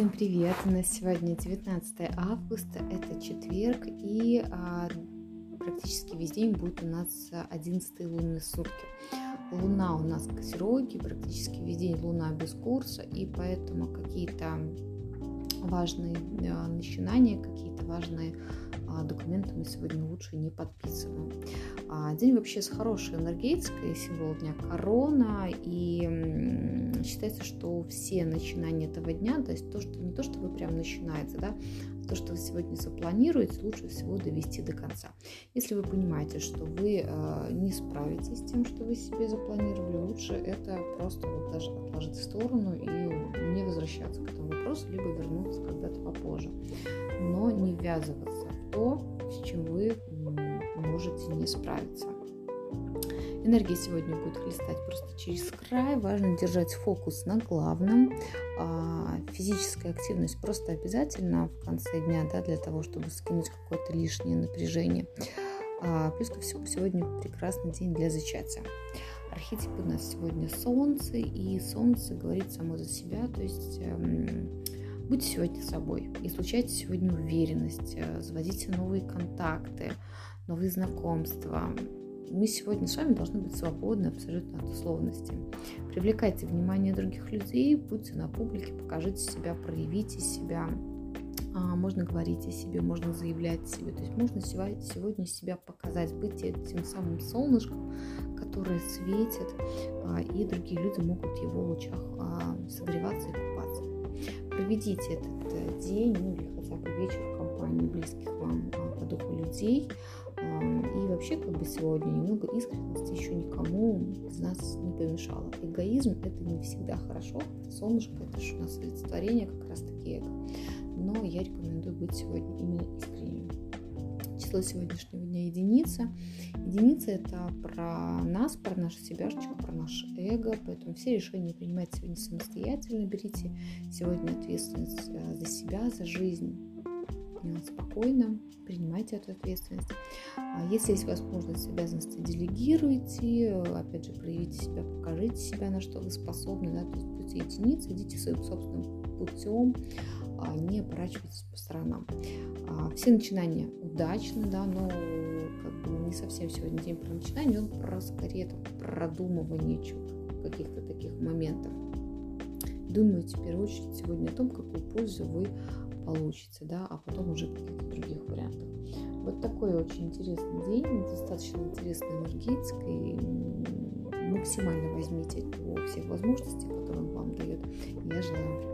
Всем привет! У нас сегодня 19 августа, это четверг, и а, практически весь день будет у нас 11 лунные сутки. Луна у нас в Козероге, практически весь день Луна без курса, и поэтому какие-то важные а, начинания, какие-то важные документы мы сегодня лучше не подписываем. А, день вообще с хорошей энергетикой, символ дня корона, и считается, что все начинания этого дня, то есть то, что не то, что вы прям начинаете, да, а то, что вы сегодня запланируете, лучше всего довести до конца. Если вы понимаете, что вы не справитесь с тем, что вы себе запланировали, лучше это просто вот даже отложить в сторону и не возвращаться к этому вопросу, либо вернуться когда-то попозже. Но не ввязываться то, с чем вы можете не справиться. Энергия сегодня будет хлестать просто через край. Важно держать фокус на главном. А, физическая активность просто обязательно в конце дня да, для того, чтобы скинуть какое-то лишнее напряжение. А, плюс ко всему, сегодня прекрасный день для зачатия. Архетип у нас сегодня Солнце, и Солнце говорит само за себя, то есть эм, Будьте сегодня собой, излучайте сегодня уверенность, э, заводите новые контакты, новые знакомства. Мы сегодня с вами должны быть свободны абсолютно от условностей. Привлекайте внимание других людей, будьте на публике, покажите себя, проявите себя. А, можно говорить о себе, можно заявлять о себе. То есть можно сегодня себя показать, быть тем самым солнышком, которое светит, а, и другие люди могут в его лучах а, согреваться и купаться проведите этот э, день, ну или хотя бы вечер в компании близких вам а, по духу людей. И вообще, как бы сегодня немного искренности еще никому из нас не помешало. Эгоизм это не всегда хорошо. Солнышко это же у нас олицетворение как раз таки эго. Но я рекомендую быть сегодня именно искренним. Число сегодняшнего дня единица. Единица это про нас, про нашу себяшечку, про наше эго. Поэтому все решения принимайте сегодня самостоятельно. Берите сегодня ответственность э, за себя, за жизнь спокойно, принимайте эту ответственность. А если есть возможность, обязанности делегируйте, опять же, проявите себя, покажите себя, на что вы способны, да, то есть будьте единицей, идите своим собственным путем, не оборачивайтесь по сторонам. А, все начинания удачны, да, но как бы не совсем сегодня день про начинание, он про скорее там, продумывание каких-то таких моментов. Думайте в первую очередь сегодня о том, какую пользу вы получите, да, а потом уже каких-то других вариантов. Вот такой очень интересный день, достаточно интересная энергетика, и максимально возьмите от него всех возможностей, которые он вам дает. Я желаю вам.